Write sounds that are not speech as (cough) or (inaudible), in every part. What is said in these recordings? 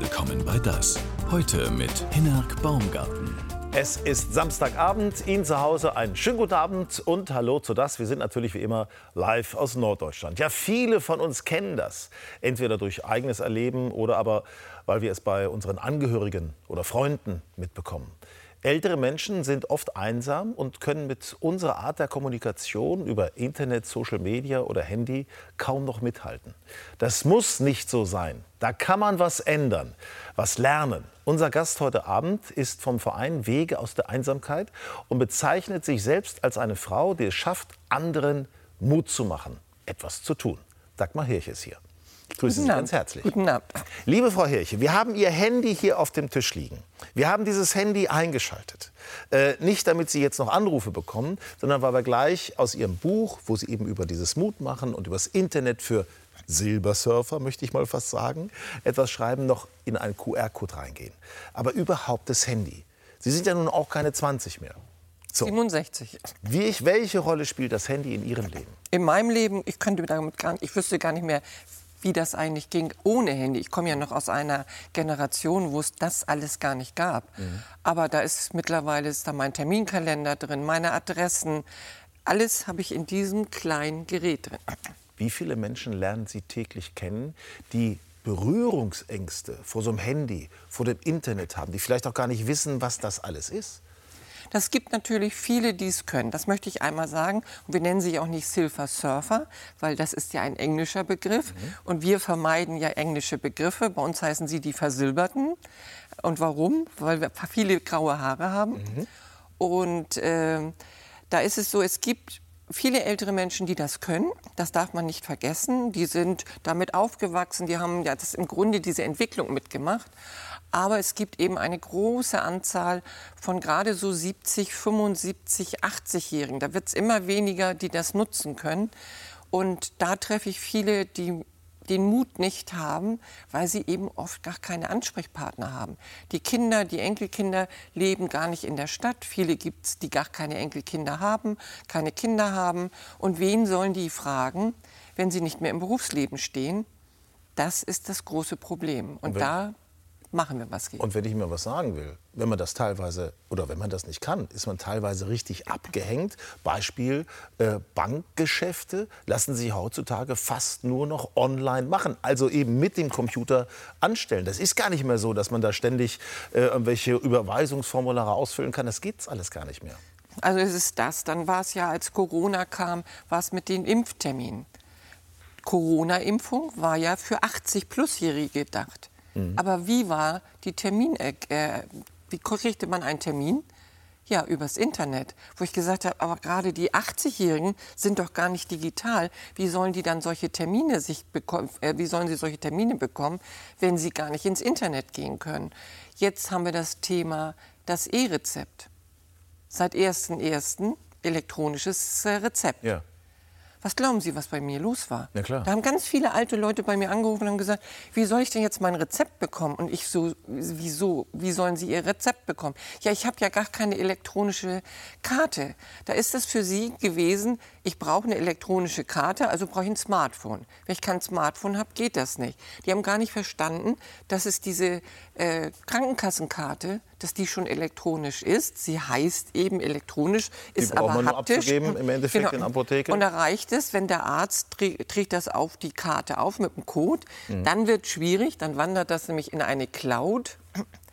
willkommen bei Das. Heute mit Hinnerk Baumgarten. Es ist Samstagabend, Ihnen zu Hause einen schönen guten Abend und hallo zu das. Wir sind natürlich wie immer live aus Norddeutschland. Ja, viele von uns kennen das. Entweder durch eigenes Erleben oder aber, weil wir es bei unseren Angehörigen oder Freunden mitbekommen. Ältere Menschen sind oft einsam und können mit unserer Art der Kommunikation über Internet, Social Media oder Handy kaum noch mithalten. Das muss nicht so sein. Da kann man was ändern, was lernen. Unser Gast heute Abend ist vom Verein Wege aus der Einsamkeit und bezeichnet sich selbst als eine Frau, die es schafft, anderen Mut zu machen, etwas zu tun. Dagmar Hirch ist hier. Ich grüße Sie ganz herzlich. Guten Abend. Liebe Frau Hirche, wir haben Ihr Handy hier auf dem Tisch liegen. Wir haben dieses Handy eingeschaltet. Äh, nicht, damit Sie jetzt noch Anrufe bekommen, sondern weil wir gleich aus Ihrem Buch, wo Sie eben über dieses Mut machen und über das Internet für Silbersurfer, möchte ich mal fast sagen, etwas schreiben, noch in einen QR-Code reingehen. Aber überhaupt das Handy. Sie sind ja nun auch keine 20 mehr. So, 67. wie ich, welche Rolle spielt das Handy in Ihrem Leben? In meinem Leben, ich könnte damit gar nicht, ich wüsste gar nicht mehr, wie das eigentlich ging ohne Handy. Ich komme ja noch aus einer Generation, wo es das alles gar nicht gab. Aber da ist mittlerweile ist da mein Terminkalender drin, meine Adressen. Alles habe ich in diesem kleinen Gerät drin. Wie viele Menschen lernen Sie täglich kennen, die Berührungsängste vor so einem Handy, vor dem Internet haben, die vielleicht auch gar nicht wissen, was das alles ist? Das gibt natürlich viele, die es können. Das möchte ich einmal sagen. Und wir nennen sie auch nicht Silver Surfer, weil das ist ja ein englischer Begriff. Und wir vermeiden ja englische Begriffe. Bei uns heißen sie die Versilberten. Und warum? Weil wir viele graue Haare haben. Und ähm, da ist es so, es gibt viele ältere Menschen, die das können. Das darf man nicht vergessen. Die sind damit aufgewachsen. Die haben ja das im Grunde diese Entwicklung mitgemacht. Aber es gibt eben eine große Anzahl von gerade so 70, 75, 80-Jährigen. Da wird es immer weniger, die das nutzen können. Und da treffe ich viele, die den Mut nicht haben, weil sie eben oft gar keine Ansprechpartner haben. Die Kinder, die Enkelkinder leben gar nicht in der Stadt. Viele gibt es, die gar keine Enkelkinder haben, keine Kinder haben. Und wen sollen die fragen, wenn sie nicht mehr im Berufsleben stehen? Das ist das große Problem. Und da machen wir was gegen. Und wenn ich mir was sagen will, wenn man das teilweise oder wenn man das nicht kann, ist man teilweise richtig abgehängt. Beispiel äh, Bankgeschäfte lassen sich heutzutage fast nur noch online machen, also eben mit dem Computer anstellen. Das ist gar nicht mehr so, dass man da ständig äh, irgendwelche Überweisungsformulare ausfüllen kann. Das geht's alles gar nicht mehr. Also es ist das. Dann war es ja, als Corona kam, war es mit den Impfterminen. Corona-Impfung war ja für 80-Plus-Jährige gedacht. Aber wie war die Termin? Äh, äh, wie kriegte man einen Termin? Ja, übers Internet. Wo ich gesagt habe, aber gerade die 80-Jährigen sind doch gar nicht digital. Wie sollen die dann solche Termine sich bekommen? Äh, wie sollen sie solche Termine bekommen, wenn sie gar nicht ins Internet gehen können? Jetzt haben wir das Thema das E-Rezept. Seit 1.1. elektronisches äh, Rezept. Ja. Was glauben Sie, was bei mir los war? Na klar. Da haben ganz viele alte Leute bei mir angerufen und haben gesagt, wie soll ich denn jetzt mein Rezept bekommen? Und ich so, wieso? Wie sollen Sie Ihr Rezept bekommen? Ja, ich habe ja gar keine elektronische Karte. Da ist es für Sie gewesen, ich brauche eine elektronische Karte, also brauche ich ein Smartphone. Wenn ich kein Smartphone habe, geht das nicht. Die haben gar nicht verstanden, dass es diese äh, Krankenkassenkarte, dass die schon elektronisch ist. Sie heißt eben elektronisch, ist aber man haptisch. abzugeben, im Endeffekt in der Apotheke. Und da reicht es, wenn der Arzt trä- trägt das auf die Karte auf mit dem Code, dann wird schwierig, dann wandert das nämlich in eine Cloud.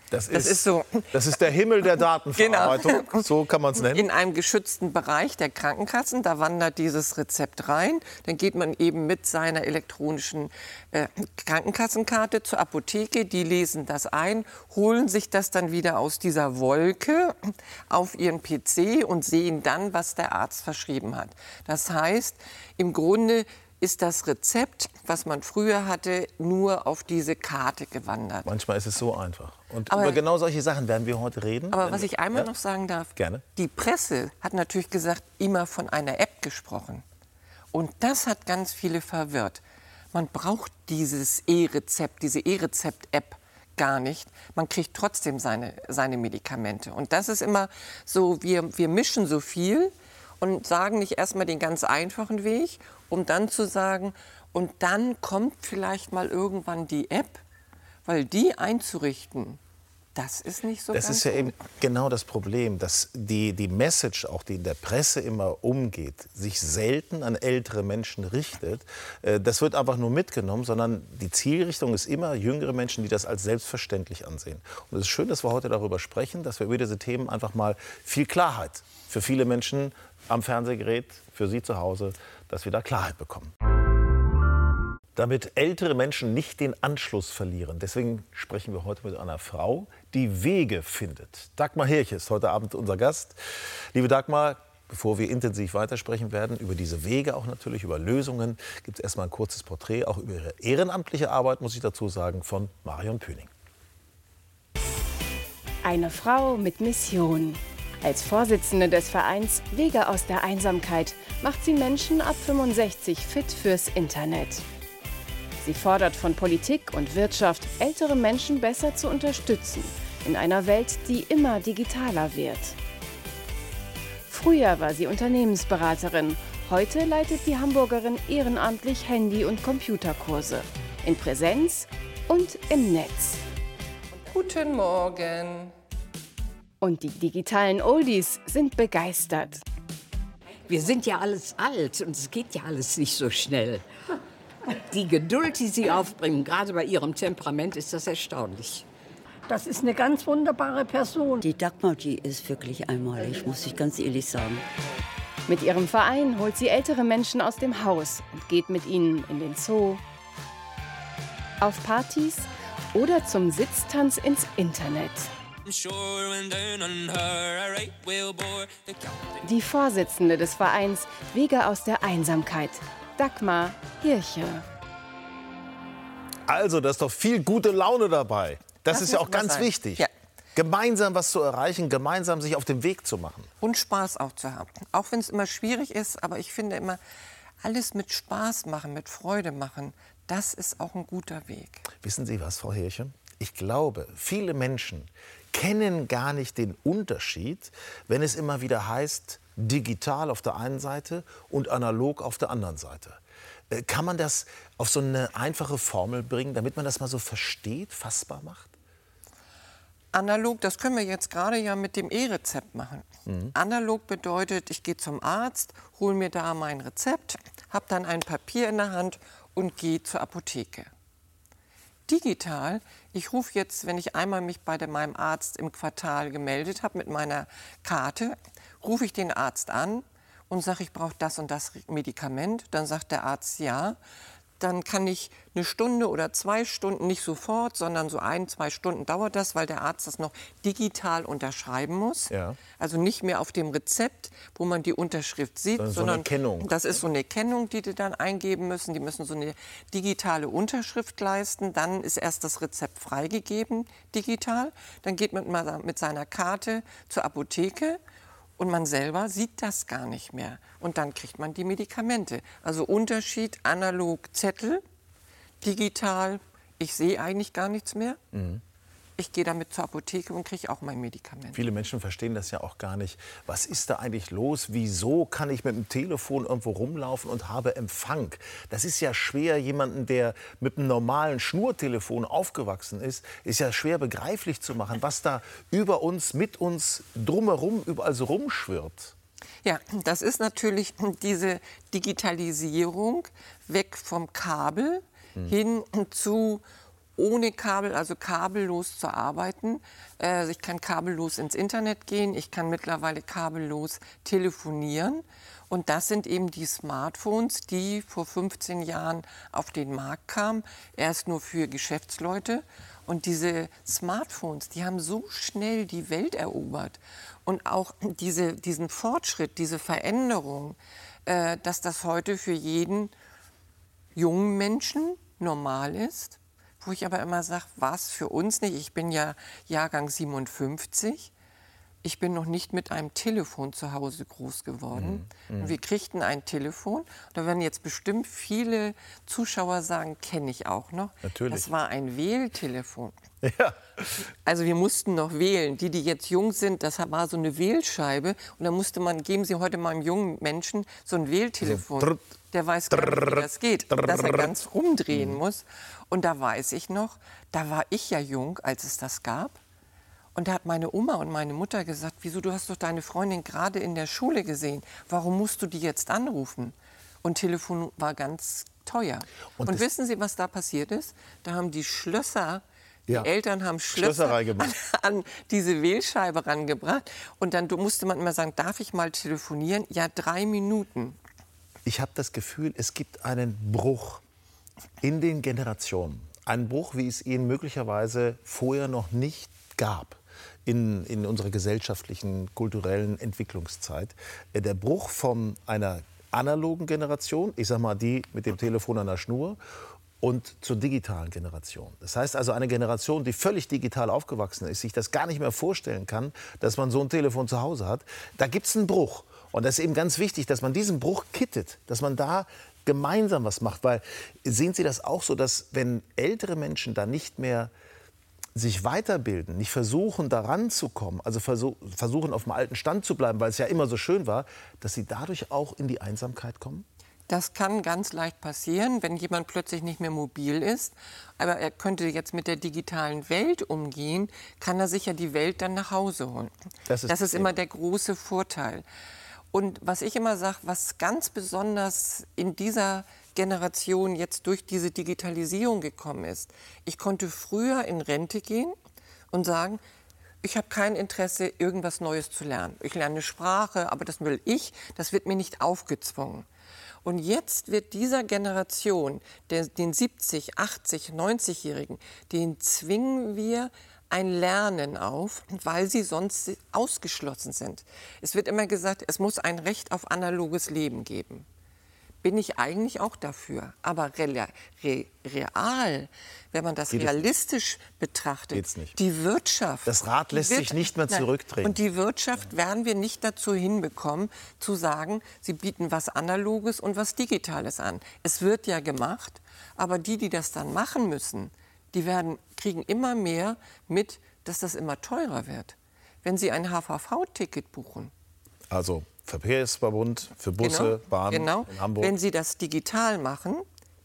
Das Das ist so. Das ist der Himmel der (laughs) Datenverarbeitung. So kann man es nennen. In einem geschützten Bereich der Krankenkassen, da wandert dieses Rezept rein. Dann geht man eben mit seiner elektronischen äh, Krankenkassenkarte zur Apotheke. Die lesen das ein, holen sich das dann wieder aus dieser Wolke auf ihren PC und sehen dann, was der Arzt verschrieben hat. Das heißt, im Grunde ist das Rezept, was man früher hatte, nur auf diese Karte gewandert. Manchmal ist es so einfach. Und Aber- über genau solche Sachen werden wir heute reden. Aber was ich einmal Ja? noch sagen darf, Gerne. die Presse hat natürlich gesagt, immer von einer App gesprochen. Und das hat ganz viele verwirrt. Man braucht dieses E-Rezept, diese E-Rezept-App gar nicht. Man kriegt trotzdem seine, seine Medikamente. Und das ist immer so, wir, wir mischen so viel und sagen nicht erstmal den ganz einfachen Weg, um dann zu sagen, und dann kommt vielleicht mal irgendwann die App, Weil die einzurichten, das ist nicht so Das ist ja eben genau das Problem, dass die, die Message, auch die in der Presse immer umgeht, sich selten an ältere Menschen richtet. Äh, Das wird einfach nur mitgenommen, sondern die Zielrichtung ist immer jüngere Menschen, die das als selbstverständlich ansehen. Und es ist schön, dass wir heute darüber sprechen, dass wir über diese Themen einfach mal viel Klarheit für viele Menschen am Fernsehgerät, für Sie zu Hause, dass wir da Klarheit bekommen damit ältere Menschen nicht den Anschluss verlieren. Deswegen sprechen wir heute mit einer Frau, die Wege findet. Dagmar Hirch ist heute Abend unser Gast. Liebe Dagmar, bevor wir intensiv weitersprechen werden, über diese Wege auch natürlich, über Lösungen, gibt es erstmal ein kurzes Porträt, auch über ihre ehrenamtliche Arbeit, muss ich dazu sagen, von Marion Püning. Eine Frau mit Mission. Als Vorsitzende des Vereins Wege aus der Einsamkeit macht sie Menschen ab 65 fit fürs Internet. Sie fordert von Politik und Wirtschaft, ältere Menschen besser zu unterstützen in einer Welt, die immer digitaler wird. Früher war sie Unternehmensberaterin, heute leitet die Hamburgerin ehrenamtlich Handy- und Computerkurse in Präsenz und im Netz. Guten Morgen. Und die digitalen Oldies sind begeistert. Wir sind ja alles alt und es geht ja alles nicht so schnell. Die Geduld, die Sie aufbringen, gerade bei Ihrem Temperament, ist das erstaunlich. Das ist eine ganz wunderbare Person. Die Dagmar, die ist wirklich einmalig, muss ich ganz ehrlich sagen. Mit ihrem Verein holt sie ältere Menschen aus dem Haus und geht mit ihnen in den Zoo, auf Partys oder zum Sitztanz ins Internet. Die Vorsitzende des Vereins Wege aus der Einsamkeit, Dagmar Hirche. Also, da ist doch viel gute Laune dabei. Das, Das ist ja auch ganz sein. wichtig. Ja. Gemeinsam was zu erreichen, gemeinsam sich auf den Weg zu machen. Und Spaß auch zu haben. Auch wenn es immer schwierig ist, aber ich finde immer, alles mit Spaß machen, mit Freude machen, das ist auch ein guter Weg. Wissen Sie was, Frau Hirche? Ich glaube, viele Menschen kennen gar nicht den Unterschied, wenn es immer wieder heißt, digital auf der einen Seite und analog auf der anderen Seite. Äh, Kann man das auf so eine einfache Formel bringen, damit man das mal so versteht, fassbar macht? Analog, das können wir jetzt gerade ja mit dem E-Rezept machen. Analog bedeutet, ich gehe zum Arzt, hole mir da mein Rezept, habe dann ein Papier in der Hand und gehe zur Apotheke. Digital, ich rufe jetzt, wenn ich einmal mich bei meinem Arzt im Quartal gemeldet habe mit meiner Karte, rufe ich den Arzt an und sage, ich brauche das und das Medikament. Dann sagt der Arzt ja. Dann kann ich eine Stunde oder zwei Stunden, nicht sofort, sondern so ein, zwei Stunden dauert das, weil der Arzt das noch digital unterschreiben muss. Ja. Also nicht mehr auf dem Rezept, wo man die Unterschrift sieht, Sondern so eine sondern Kennung. das ist so eine Kennung, die die dann eingeben müssen. Die müssen so eine digitale Unterschrift leisten. Dann ist erst das Rezept freigegeben, digital. Dann geht man mit seiner Karte zur Apotheke und man selber sieht das gar nicht mehr. Und dann kriegt man die Medikamente. Also Unterschied analog Zettel, digital, ich sehe eigentlich gar nichts mehr. Ich gehe damit zur Apotheke und kriege auch mein Medikament. Viele Menschen verstehen das ja auch gar nicht. Was ist da eigentlich los? Wieso kann ich mit dem Telefon irgendwo rumlaufen und habe Empfang? Das ist ja schwer, jemanden, der mit einem normalen Schnurtelefon aufgewachsen ist, ist ja schwer begreiflich zu machen, was da über uns, mit uns, drumherum, überall so rumschwirrt. Ja, das ist natürlich diese Digitalisierung weg vom Kabel hin zu ohne Kabel, also kabellos zu arbeiten. Äh, ich kann kabellos ins Internet gehen, ich kann mittlerweile kabellos telefonieren. Und das sind eben die Smartphones, die vor 15 Jahren auf den Markt kamen, erst nur für Geschäftsleute. Und diese Smartphones, die haben so schnell die Welt erobert. Und auch diese, diesen Fortschritt, diese Veränderung, äh, dass das heute für jeden jungen Menschen normal ist. Wo ich aber immer sage, was für uns nicht. Ich bin ja Jahrgang 57. Ich bin noch nicht mit einem Telefon zu Hause groß geworden. Mhm. Und wir kriegten ein Telefon. Da werden jetzt bestimmt viele Zuschauer sagen, kenne ich auch noch. Natürlich. Das war ein Wähltelefon. (laughs) Ja. Also wir mussten noch wählen. Die, die jetzt jung sind, das war so eine Wählscheibe. Und da musste man, geben Sie heute mal einem jungen Menschen so ein Wähltelefon. So. Der weiß gar nicht, wie das geht, dass er ganz rumdrehen muss. Und da weiß ich noch, da war ich ja jung, als es das gab. Und da hat meine Oma und meine Mutter gesagt, wieso, du hast doch deine Freundin gerade in der Schule gesehen. Warum musst du die jetzt anrufen? Und Telefon war ganz teuer. Und Und, wissen Sie, was da passiert ist? Da haben die Schlösser, Ja. die Eltern haben Schlösser an, (laughs) an diese Wählscheibe rangebracht. Und dann musste man immer sagen, darf ich mal telefonieren? Ja, drei Minuten. Ich habe das Gefühl, es gibt einen Bruch in den Generationen. Einen Bruch, wie es ihn möglicherweise vorher noch nicht gab in, in unserer gesellschaftlichen, kulturellen Entwicklungszeit. Äh, Der Bruch von einer analogen Generation, ich sag mal die mit dem Telefon an der Schnur, und zur digitalen Generation. Das heißt also eine Generation, die völlig digital aufgewachsen ist, sich das gar nicht mehr vorstellen kann, dass man so ein Telefon zu Hause hat. Da gibt es einen Bruch. Und das ist eben ganz wichtig, dass man diesen Bruch kittet, dass man da gemeinsam was macht. Weil sehen Sie das auch so, dass wenn ältere Menschen da nicht mehr sich weiterbilden, nicht versuchen, daran zu kommen, also versuch, versuchen, auf dem alten Stand zu bleiben, weil es ja immer so schön war, dass sie dadurch auch in die Einsamkeit kommen? Das kann ganz leicht passieren, wenn jemand plötzlich nicht mehr mobil ist. Aber er könnte jetzt mit der digitalen Welt umgehen, kann er sich ja die Welt dann nach Hause holen. Das ist das ist immer der große Vorteil. Und was ich immer sage, was ganz besonders in dieser Generation jetzt durch diese Digitalisierung gekommen ist, ich konnte früher in Rente gehen und sagen, ich habe kein Interesse, irgendwas Neues zu lernen. Ich lerne eine Sprache, aber das will ich, das wird mir nicht aufgezwungen. Und jetzt wird dieser Generation, den 70, 80, 90-Jährigen, den zwingen wir ein Lernen auf, weil sie sonst ausgeschlossen sind. Es wird immer gesagt, es muss ein Recht auf analoges Leben geben. Bin ich eigentlich auch dafür. Aber real, re, real wenn man das Geht realistisch betrachtet, die Wirtschaft. Das Rad lässt sich nicht mehr zurückdrehen. Und die Wirtschaft werden wir nicht dazu hinbekommen, zu sagen, sie bieten was Analoges und was Digitales an. Es wird ja gemacht, aber die, die das dann machen müssen, die werden, kriegen immer mehr mit, dass das immer teurer wird. Wenn sie ein HVV-Ticket buchen, Also Verkehrsverbund für Busse, genau, Bahnen genau. in Hamburg. Wenn Sie das digital machen,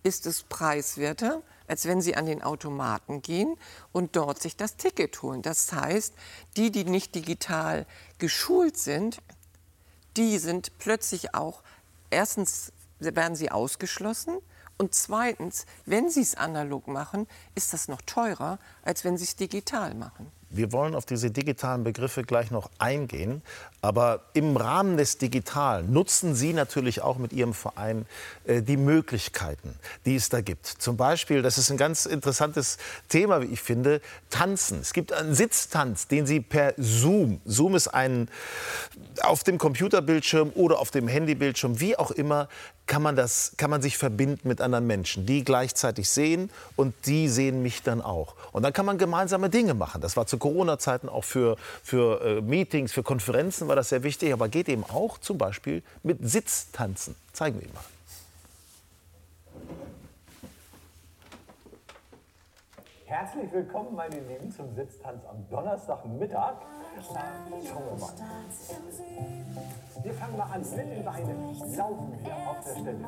ist es preiswerter, als wenn Sie an den Automaten gehen und dort sich das Ticket holen. Das heißt, die, die nicht digital geschult sind, die sind plötzlich auch, erstens werden sie ausgeschlossen und zweitens, wenn sie es analog machen, ist das noch teurer, als wenn sie es digital machen. Wir wollen auf diese digitalen Begriffe gleich noch eingehen. Aber im Rahmen des Digitalen nutzen Sie natürlich auch mit Ihrem Verein äh, die Möglichkeiten, die es da gibt. Zum Beispiel, das ist ein ganz interessantes Thema, wie ich finde, Tanzen. Es gibt einen Sitztanz, den Sie per Zoom, Zoom ist ein auf dem Computerbildschirm oder auf dem Handybildschirm, wie auch immer, kann man, das, kann man sich verbinden mit anderen Menschen, die gleichzeitig sehen und die sehen mich dann auch. Und dann kann man gemeinsame Dinge machen. Das war zu Corona-Zeiten auch für, für äh, Meetings, für Konferenzen war das sehr wichtig, aber geht eben auch zum Beispiel mit Sitztanzen. Zeigen wir Ihnen mal. Herzlich willkommen, meine Lieben, zum Sitztanz am Donnerstagmittag. Schauen wir mal. Wir fangen mal an mit den Beinen. Laufen wir auf der Stelle.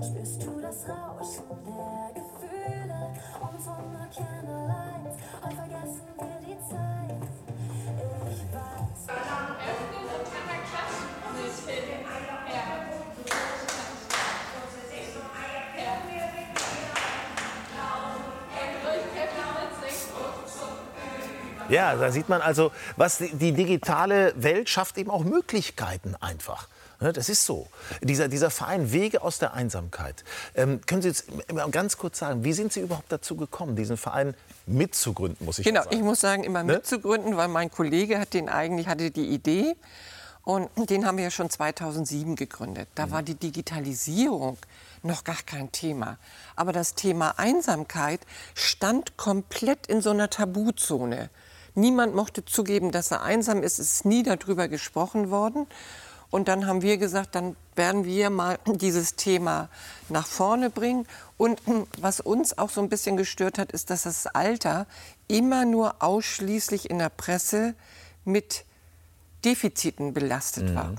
Spürst du das Rauschen der Gefühle und von der Candlelight? Heute vergessen wir die Zeit. Ich weiß. Ja, da sieht man also, was die, die digitale Welt schafft eben auch Möglichkeiten einfach. Ne, Das ist so. Dieser, dieser Verein Wege aus der Einsamkeit. Ähm, können Sie jetzt ganz kurz sagen, wie sind Sie überhaupt dazu gekommen, diesen Verein mitzugründen, muss ich Genau, sagen? ich muss sagen, immer Ne? mitzugründen, weil mein Kollege hat den eigentlich hatte die Idee und den haben wir ja schon 2007 gegründet. Da war die Digitalisierung noch gar kein Thema. Aber das Thema Einsamkeit stand komplett in so einer Tabuzone. Niemand mochte zugeben, dass er einsam ist. Es ist nie darüber gesprochen worden. Und dann haben wir gesagt, dann werden wir mal (clears throat) dieses Thema nach vorne bringen. Und (clears throat) was uns auch so ein bisschen gestört hat, ist, dass das Alter immer nur ausschließlich in der Presse mit Defiziten belastet war.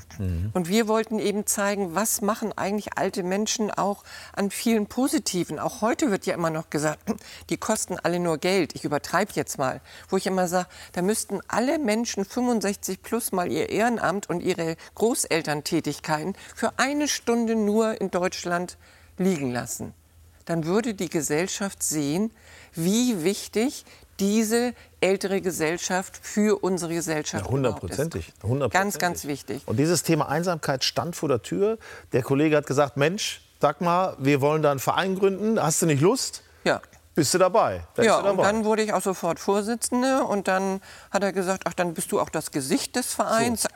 Und wir wollten eben zeigen, was machen eigentlich alte Menschen auch an vielen Positiven. Auch heute wird ja immer noch gesagt, (clears throat) die kosten alle nur Geld. Ich übertreibe jetzt mal. Wo ich immer sage, da müssten alle Menschen 65 plus mal ihr Ehrenamt und ihre Großelterntätigkeiten für eine Stunde nur in Deutschland liegen lassen. Dann würde die Gesellschaft sehen, wie wichtig diese ältere Gesellschaft für unsere Gesellschaft Ja, hundertprozentig. hundertprozentig. Ganz, ganz wichtig. Und dieses Thema Einsamkeit stand vor der Tür. Der Kollege hat gesagt, Mensch, Dagmar, wir wollen da einen Verein gründen. Hast du nicht Lust? Ja. Bist du dabei? Da Ja, ist er und dabei. dann wurde ich auch sofort Vorsitzende und dann hat er gesagt, ach, dann bist du auch das Gesicht des Vereins.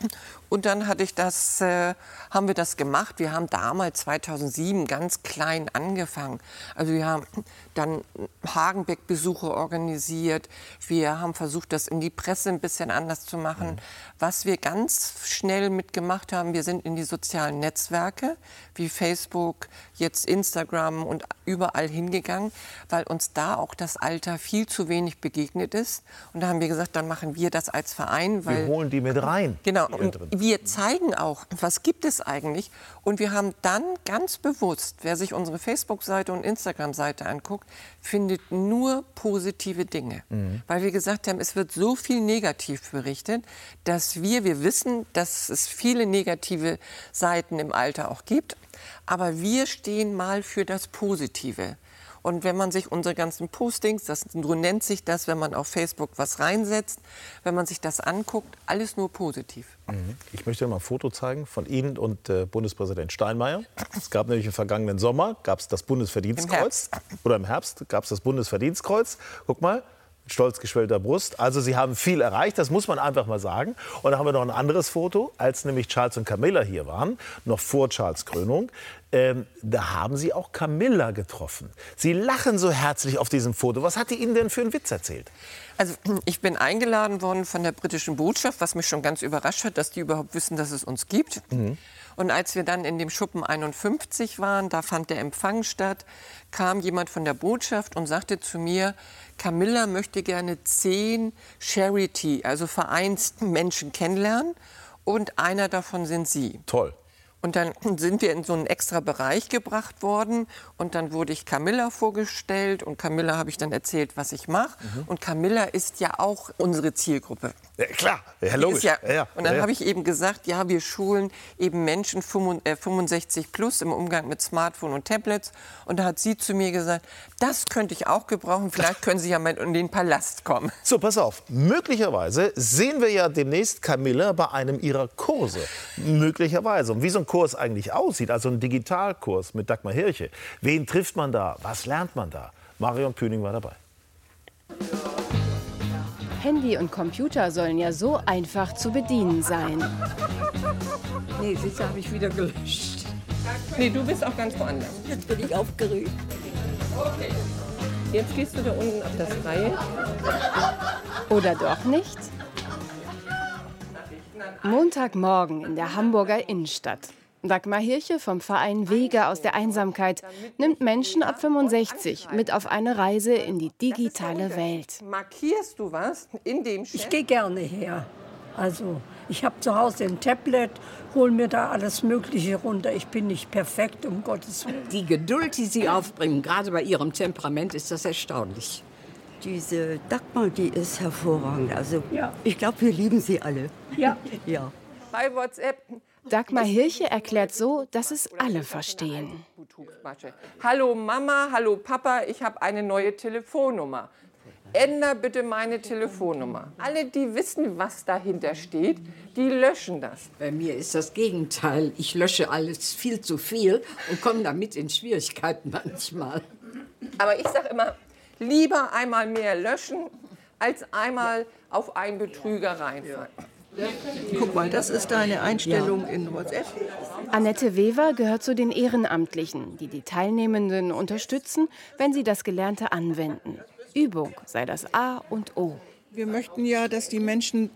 Und dann hatte ich das, äh, haben wir das gemacht. Wir haben damals 2007 ganz klein angefangen. Also wir haben dann Hagenbeck-Besuche organisiert. Wir haben versucht, das in die Presse ein bisschen anders zu machen. Was wir ganz schnell mitgemacht haben, wir sind in die sozialen Netzwerke wie Facebook, jetzt Instagram und überall hingegangen, weil uns da auch das Alter viel zu wenig begegnet ist. Und da haben wir gesagt, dann machen wir das als Verein, weil wir holen die mit rein. Genau, die. Wir zeigen auch, was gibt es eigentlich. Und wir haben dann ganz bewusst, wer sich unsere Facebook-Seite und Instagram-Seite anguckt, findet nur positive Dinge. Weil wir gesagt haben, es wird so viel negativ berichtet, dass wir, wir wissen, dass es viele negative Seiten im Alter auch gibt. Aber wir stehen mal für das Positive. Und wenn man sich unsere ganzen Postings, das so nennt sich das, wenn man auf Facebook was reinsetzt, wenn man sich das anguckt, alles nur positiv. Ich möchte mal ein Foto zeigen von Ihnen und äh, Bundespräsident Steinmeier. Es gab nämlich im vergangenen Sommer gab es das Bundesverdienstkreuz. Oder im Herbst gab es das Bundesverdienstkreuz. Guck mal, stolz geschwellter Brust. Also Sie haben viel erreicht, das muss man einfach mal sagen. Und dann haben wir noch ein anderes Foto, als nämlich Charles und Camilla hier waren, noch vor Charles Krönung. Ähm, da haben Sie auch Camilla getroffen. Sie lachen so herzlich auf diesem Foto. Was hat die Ihnen denn für einen Witz erzählt? Also ich bin eingeladen worden von der britischen Botschaft, was mich schon ganz überrascht hat, dass die überhaupt wissen, dass es uns gibt. Und als wir dann in dem Schuppen 51 waren, da fand der Empfang statt, kam jemand von der Botschaft und sagte zu mir, Camilla möchte gerne zehn Charity, also Vereinsmenschen kennenlernen und einer davon sind Sie. Toll. Und dann (clears throat) sind wir in so einen extra Bereich gebracht worden und dann wurde ich Camilla vorgestellt und Camilla habe ich dann erzählt, was ich mache. Und Camilla ist ja auch unsere Zielgruppe. Ja, klar, ja, logisch. Ja, Ja, und dann habe ich eben gesagt, ja, wir schulen eben Menschen 65 äh, 65 plus im Umgang mit Smartphone und Tablets. Und da hat sie zu mir gesagt, das könnte ich auch gebrauchen. Vielleicht können Sie ja mal in den Palast kommen. (laughs) So, pass auf. Möglicherweise sehen wir ja demnächst Camilla bei einem ihrer Kurse. Möglicherweise. Und wie so ein Kurs eigentlich aussieht, also ein Digitalkurs mit Dagmar Hirche. Wen trifft man da? Was lernt man da? Marion Püning war dabei. Handy und Computer sollen ja so einfach zu bedienen sein. Nee, sicher habe ich wieder gelöscht. Nee, du bist auch ganz woanders. Jetzt bin ich aufgeregt. Jetzt gehst du da unten auf das Freie. Oder doch nicht? Montagmorgen in der Hamburger Innenstadt. Dagmar Hirche vom Verein Wege aus der Einsamkeit nimmt Menschen ab 65 mit auf eine Reise in die digitale Welt. Markierst du was in dem Ich gehe gerne her. Also, ich habe zu Hause ein Tablet, hol mir da alles Mögliche runter. Ich bin nicht perfekt, um Gottes Willen. Die Geduld, die Sie aufbringen, gerade bei Ihrem Temperament, ist das erstaunlich. Diese Dagmar, die ist hervorragend. Also Ja. ich glaube, wir lieben sie alle. Ja. Ja. Bei WhatsApp. Dagmar Hirche erklärt so, dass es alle verstehen. Hallo Mama, hallo Papa, ich habe eine neue Telefonnummer. Änder bitte meine Telefonnummer. Alle, die wissen, was dahinter steht, die löschen das. Bei mir ist das Gegenteil. Ich lösche alles viel zu viel und komme damit in Schwierigkeiten manchmal. Aber ich sage immer, lieber einmal mehr löschen, als einmal auf einen Betrüger reinfallen. Guck mal, das ist deine Einstellung in WhatsApp. Annette Weber gehört zu den Ehrenamtlichen, die die Teilnehmenden unterstützen, wenn sie das Gelernte anwenden. Übung sei das A und O. Wir möchten ja, dass die Menschen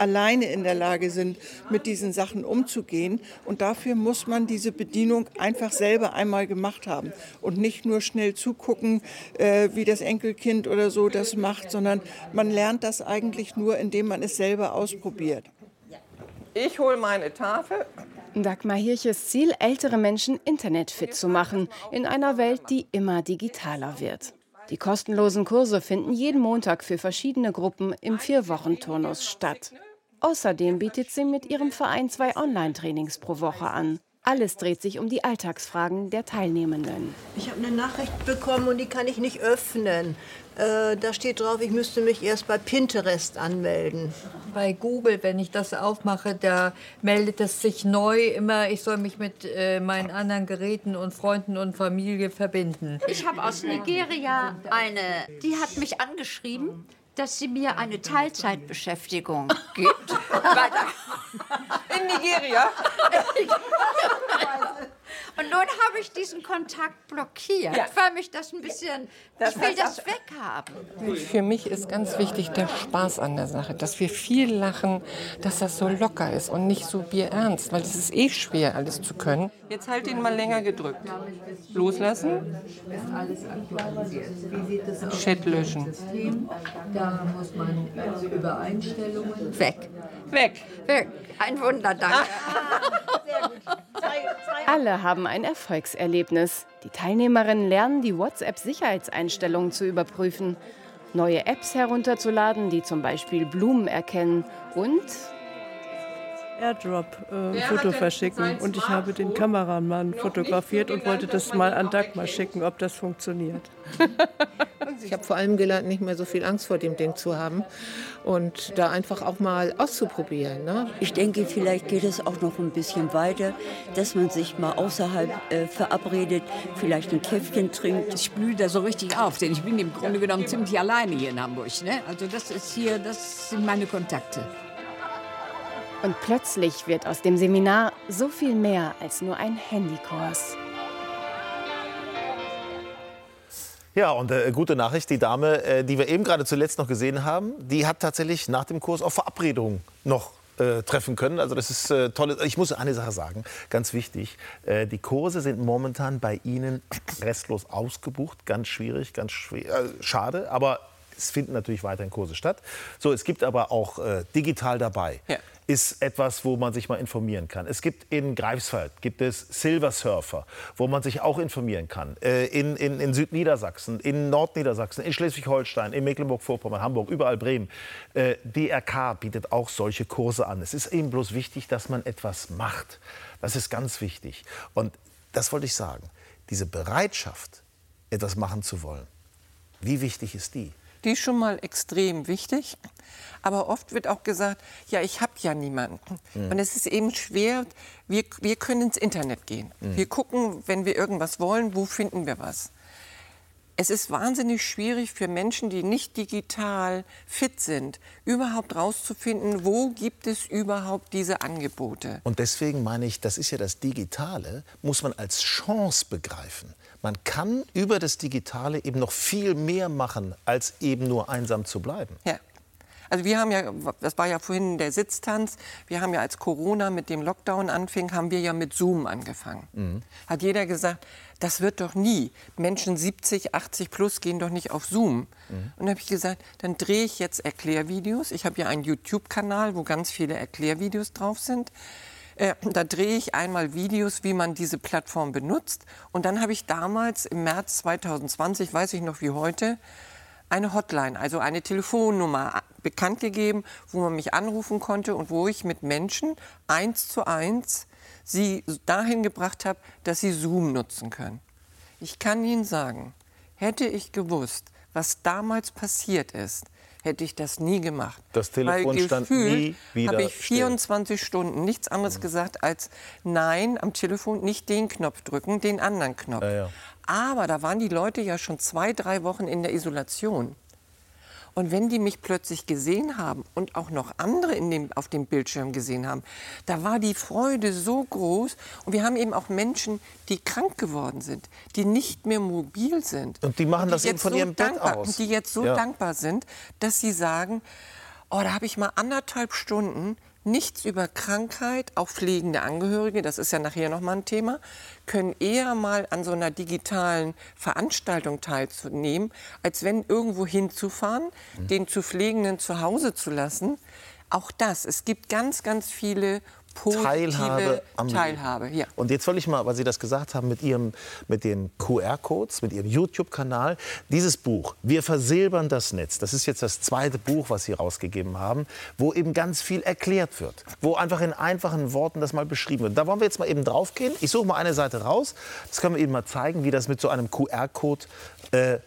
alleine in der Lage sind, mit diesen Sachen umzugehen. Und dafür muss man diese Bedienung einfach selber einmal gemacht haben. Und nicht nur schnell zugucken, äh, wie das Enkelkind oder so das macht, sondern man lernt das eigentlich nur, indem man es selber ausprobiert. Ich hole meine Tafel. Dagmar Hirches Ziel, ältere Menschen internetfit zu machen, in einer Welt, die immer digitaler wird. Die kostenlosen Kurse finden jeden Montag für verschiedene Gruppen im Vier-Wochen-Turnus statt. Außerdem bietet sie mit ihrem Verein zwei Online-Trainings pro Woche an. Alles dreht sich um die Alltagsfragen der Teilnehmenden. Ich habe eine Nachricht bekommen und die kann ich nicht öffnen. Äh, da steht drauf, ich müsste mich erst bei Pinterest anmelden. Bei Google, wenn ich das aufmache, da meldet es sich neu immer, ich soll mich mit äh, meinen anderen Geräten und Freunden und Familie verbinden. Ich habe aus Nigeria eine, die hat mich angeschrieben, dass sie mir eine Teilzeitbeschäftigung (laughs) gibt. In Nigeria? (laughs) Und nun habe ich diesen Kontakt blockiert, Ja. weil mich das ein bisschen, Das ich will das das- weghaben. Für mich ist ganz wichtig der Spaß an der Sache, dass wir viel lachen, dass das so locker ist und nicht so bierernst, weil es ist eh schwer, alles zu können. Jetzt halt ihn mal länger gedrückt. Loslassen. Chat löschen. System? Da muss man also Übereinstellungen Weg. Weg. Weg. Ein Wunder, danke. Alle haben ein Erfolgserlebnis. Die Teilnehmerinnen lernen, die WhatsApp-Sicherheitseinstellungen zu überprüfen, neue Apps herunterzuladen, die zum Beispiel Blumen erkennen und Airdrop äh, ein Foto verschicken. Und ich habe den Kameramann fotografiert und wollte das mal an Dagmar schicken, ob das funktioniert. (laughs) Ich habe vor allem gelernt, nicht mehr so viel Angst vor dem Ding zu haben und da einfach auch mal auszuprobieren. Ne? Ich denke, vielleicht geht es auch noch ein bisschen weiter, dass man sich mal außerhalb äh, verabredet, vielleicht ein Käffchen trinkt. Ich blühe da so richtig auf, denn ich bin im Grunde genommen ziemlich alleine hier in Hamburg. Ne? Also das ist hier, das sind meine Kontakte. Und plötzlich wird aus dem Seminar so viel mehr als nur ein Handykurs. Ja, und äh, gute Nachricht, die Dame, äh, die wir eben gerade zuletzt noch gesehen haben, die hat tatsächlich nach dem Kurs auch Verabredungen noch äh, treffen können. Also das ist äh, toll. Ich muss eine Sache sagen, ganz wichtig. Äh, die Kurse sind momentan bei Ihnen restlos ausgebucht. Ganz schwierig, ganz schwer, äh, schade. Aber es finden natürlich weiterhin Kurse statt. So, es gibt aber auch äh, digital dabei. Ist etwas, wo man sich mal informieren kann. Es gibt in Greifswald gibt es Silver Surfer, wo man sich auch informieren kann. Äh, in, in, in Südniedersachsen, in Nordniedersachsen, in Schleswig-Holstein, in Mecklenburg-Vorpommern, Hamburg, überall Bremen. Äh, DRK bietet auch solche Kurse an. Es ist eben bloß wichtig, dass man etwas macht. Das ist ganz wichtig. Und das wollte ich sagen. Diese Bereitschaft, etwas machen zu wollen, wie wichtig ist die? Die ist schon mal extrem wichtig. Aber oft wird auch gesagt, ja, ich habe ja niemanden. Mhm. Und es ist eben schwer, wir, wir können ins Internet gehen. Mhm. Wir gucken, wenn wir irgendwas wollen, wo finden wir was. Es ist wahnsinnig schwierig für Menschen, die nicht digital fit sind, überhaupt rauszufinden, wo gibt es überhaupt diese Angebote. Und deswegen meine ich, das ist ja das Digitale, muss man als Chance begreifen. Man kann über das Digitale eben noch viel mehr machen, als eben nur einsam zu bleiben. Ja. Also wir haben ja, das war ja vorhin der Sitztanz, wir haben ja als Corona mit dem Lockdown anfing, haben wir ja mit Zoom angefangen. Mhm. Hat jeder gesagt, das wird doch nie. Menschen 70, 80 plus gehen doch nicht auf Zoom. Und dann habe ich gesagt, dann drehe ich jetzt Erklärvideos. Ich habe ja einen YouTube-Kanal, wo ganz viele Erklärvideos drauf sind. Äh, da drehe ich einmal Videos, wie man diese Plattform benutzt. Und dann habe ich damals im März 2020, weiß ich noch wie heute, eine Hotline, also eine Telefonnummer bekannt gegeben, wo man mich anrufen konnte und wo ich mit Menschen eins zu eins sie dahin gebracht habe, dass sie Zoom nutzen können. Ich kann Ihnen sagen, hätte ich gewusst, was damals passiert ist, hätte ich das nie gemacht. Das Telefon Weil stand nie wieder habe ich still. 24 Stunden nichts anderes gesagt als Nein am Telefon, nicht den Knopf drücken, den anderen Knopf. Ja, ja. Aber da waren die Leute ja schon zwei, drei Wochen in der Isolation. Und wenn die mich plötzlich gesehen haben und auch noch andere in dem, auf dem Bildschirm gesehen haben, da war die Freude so groß. Und wir haben eben auch Menschen, die krank geworden sind, die nicht mehr mobil sind. Und die machen das eben jetzt von so ihrem Bett dankbar, aus. Und die jetzt so Ja. dankbar sind, dass sie sagen, oh, da habe ich mal anderthalb Stunden nichts über Krankheit, auch pflegende Angehörige, das ist ja nachher noch mal ein Thema, können eher mal an so einer digitalen Veranstaltung teilzunehmen, als wenn irgendwo hinzufahren, den zu Pflegenden zu Hause zu lassen. Auch das. Es gibt ganz, ganz viele Teilhabe am. Teilhabe. Ja. Und jetzt will ich mal, weil Sie das gesagt haben mit Ihrem, mit den QR-Codes, mit Ihrem YouTube-Kanal, dieses Buch, Wir versilbern das Netz, das ist jetzt das zweite Buch, was Sie rausgegeben haben, wo eben ganz viel erklärt wird, wo einfach in einfachen Worten das mal beschrieben wird. Da wollen wir jetzt mal eben draufgehen. Ich suche mal eine Seite raus. Das können wir Ihnen mal zeigen, wie das mit so einem QR-Code äh,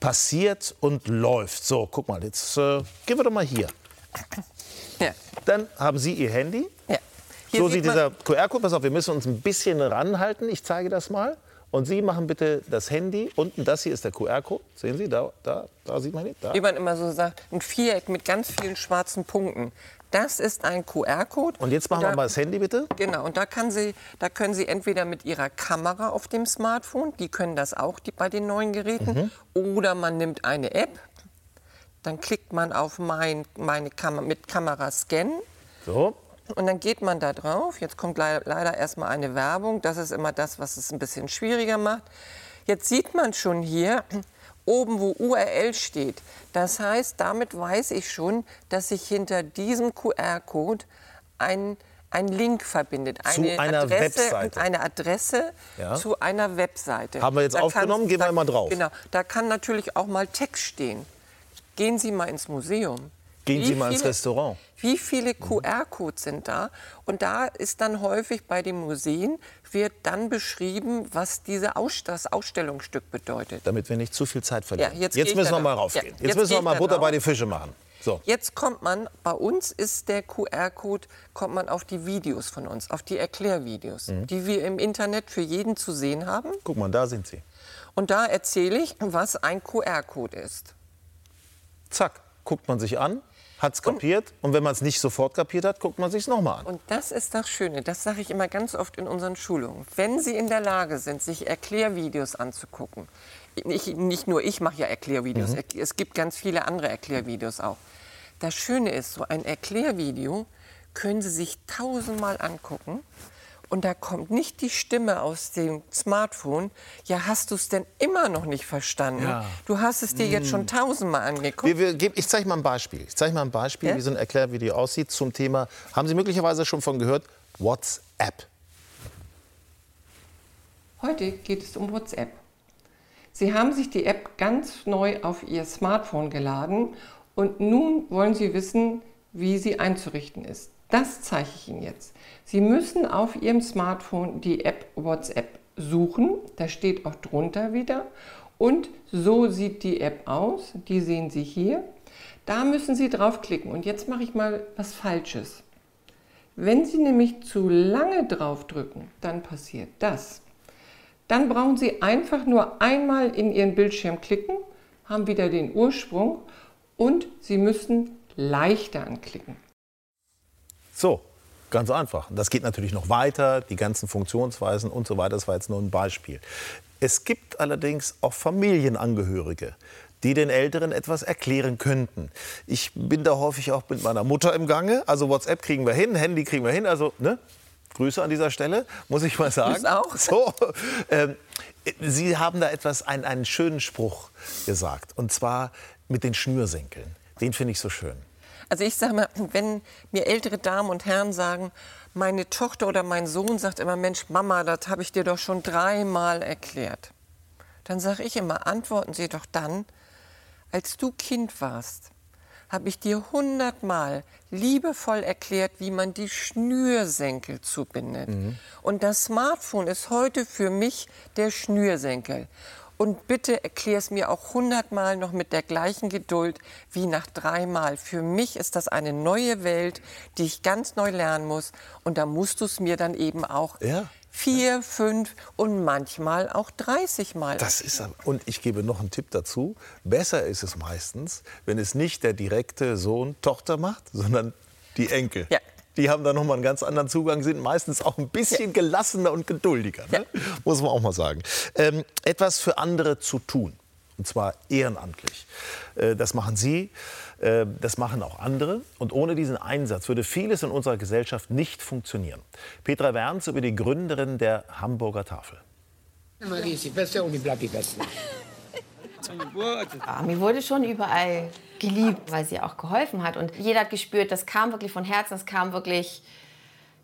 passiert und läuft. So, guck mal, jetzt äh, gehen wir doch mal hier. Ja. Dann haben Sie Ihr Handy. Ja. Hier So sieht sieht dieser QR-Code. Pass auf, wir müssen uns ein bisschen ranhalten. Ich zeige das mal. Und Sie machen bitte das Handy. Unten, das hier ist der QR-Code. Sehen Sie, da, da, da sieht man ihn. Da. Wie man immer so sagt, ein Viereck mit ganz vielen schwarzen Punkten. Das ist ein QR-Code. Und jetzt machen da, wir mal das Handy bitte. Genau, und da, kann Sie, da können Sie entweder mit Ihrer Kamera auf dem Smartphone, die können das auch die, bei den neuen Geräten, oder man nimmt eine App, dann klickt man auf mein, meine Kamera mit Kamera scannen. So. Und dann geht man da drauf. Jetzt kommt leider, leider erstmal eine Werbung. Das ist immer das, was es ein bisschen schwieriger macht. Jetzt sieht man schon hier (clears throat) oben, wo URL steht. Das heißt, damit weiß ich schon, dass sich hinter diesem QR-Code ein, ein Link verbindet. Zu Eine einer Adresse, Webseite. Eine Adresse Ja. zu einer Webseite. Haben wir jetzt Da kann- aufgenommen, gehen wir da, mal drauf. Genau, da kann natürlich auch mal Text stehen. Gehen Sie mal ins Museum. Gehen Sie mal ins viele- Restaurant. wie viele QR-Codes sind da? Und da ist dann häufig bei den Museen, wird dann beschrieben, was diese Aus das Ausstellungsstück bedeutet. Damit wir nicht zu viel Zeit verlieren. Ja, jetzt ich müssen wir mal raufgehen. Ja, jetzt, jetzt müssen wir mal Butter bei die Fische machen. So. Jetzt kommt man, bei uns ist der QR-Code, kommt man auf die Videos von uns, auf die Erklärvideos, Mhm. die wir im Internet für jeden zu sehen haben. Guck mal, da sind Sie. Und da erzähle ich, was ein QR-Code ist. Zack, guckt man sich an, hat es kapiert. Und wenn man es nicht sofort kapiert hat, guckt man sich es nochmal an. Und das ist das Schöne, das sage ich immer ganz oft in unseren Schulungen. Wenn Sie in der Lage sind, sich Erklärvideos anzugucken, ich, nicht nur ich mache ja Erklärvideos, Mhm. es gibt ganz viele andere Erklärvideos auch. Das Schöne ist, so ein Erklärvideo können Sie sich tausendmal angucken und da kommt nicht die Stimme aus dem Smartphone, ja, hast du es denn immer noch nicht verstanden? Ja. Du hast es dir jetzt Mm. schon tausendmal angeguckt. Wir, wir, ich zeige mal ein Beispiel. Ich zeige mal ein Beispiel, Ja? wie so ein Erklärvideo aussieht zum Thema, haben Sie möglicherweise schon von gehört, WhatsApp. Heute geht es um WhatsApp. Sie haben sich die App ganz neu auf Ihr Smartphone geladen und nun wollen Sie wissen, wie sie einzurichten ist. Das zeige ich Ihnen jetzt. Sie müssen auf Ihrem Smartphone die App WhatsApp suchen. Da steht auch drunter wieder. Und so sieht die App aus. Die sehen Sie hier. Da müssen Sie draufklicken. Und jetzt mache ich mal was Falsches. Wenn Sie nämlich zu lange draufdrücken, dann passiert das. Dann brauchen Sie einfach nur einmal in Ihren Bildschirm klicken, haben wieder den Ursprung und Sie müssen leichter anklicken. So, ganz einfach. Das geht natürlich noch weiter, die ganzen Funktionsweisen und so weiter. Das war jetzt nur ein Beispiel. Es gibt allerdings auch Familienangehörige, die den Älteren etwas erklären könnten. Ich bin da häufig auch mit meiner Mutter im Gange. Also WhatsApp kriegen wir hin, Handy kriegen wir hin. Also ne? Grüße an dieser Stelle, muss ich mal sagen. Grüß auch. So, ähm, Sie haben da etwas, einen, einen schönen Spruch gesagt. Und zwar mit den Schnürsenkeln. Den finde ich so schön. Also ich sage mal, wenn mir ältere Damen und Herren sagen, meine Tochter oder mein Sohn sagt immer, Mensch, Mama, das habe ich dir doch schon dreimal erklärt. Dann sage ich immer, antworten Sie doch dann, als du Kind warst, habe ich dir hundertmal liebevoll erklärt, wie man die Schnürsenkel zubindet. Und das Smartphone ist heute für mich der Schnürsenkel. Und bitte erklär es mir auch hundertmal noch mit der gleichen Geduld wie nach dreimal. Für mich ist das eine neue Welt, die ich ganz neu lernen muss. Und da musst du es mir dann eben auch Ja. vier, fünf und manchmal auch 30 Mal. Das ist und ich gebe noch einen Tipp dazu. Besser ist es meistens, wenn es nicht der direkte Sohn Tochter macht, sondern die Enkel. Die haben da noch mal einen ganz anderen Zugang, sind meistens auch ein bisschen gelassener und geduldiger. Ne? Muss man auch mal sagen. Ähm, etwas für andere zu tun. Und zwar ehrenamtlich. Äh, Das machen Sie, äh, das machen auch andere. Und ohne diesen Einsatz würde vieles in unserer Gesellschaft nicht funktionieren. Petra Werns über die Gründerin der Hamburger Tafel. Marie, si queste un i blatti Ami wurde schon überall geliebt, weil sie auch geholfen hat. Und jeder hat gespürt, das kam wirklich von Herzen, das kam wirklich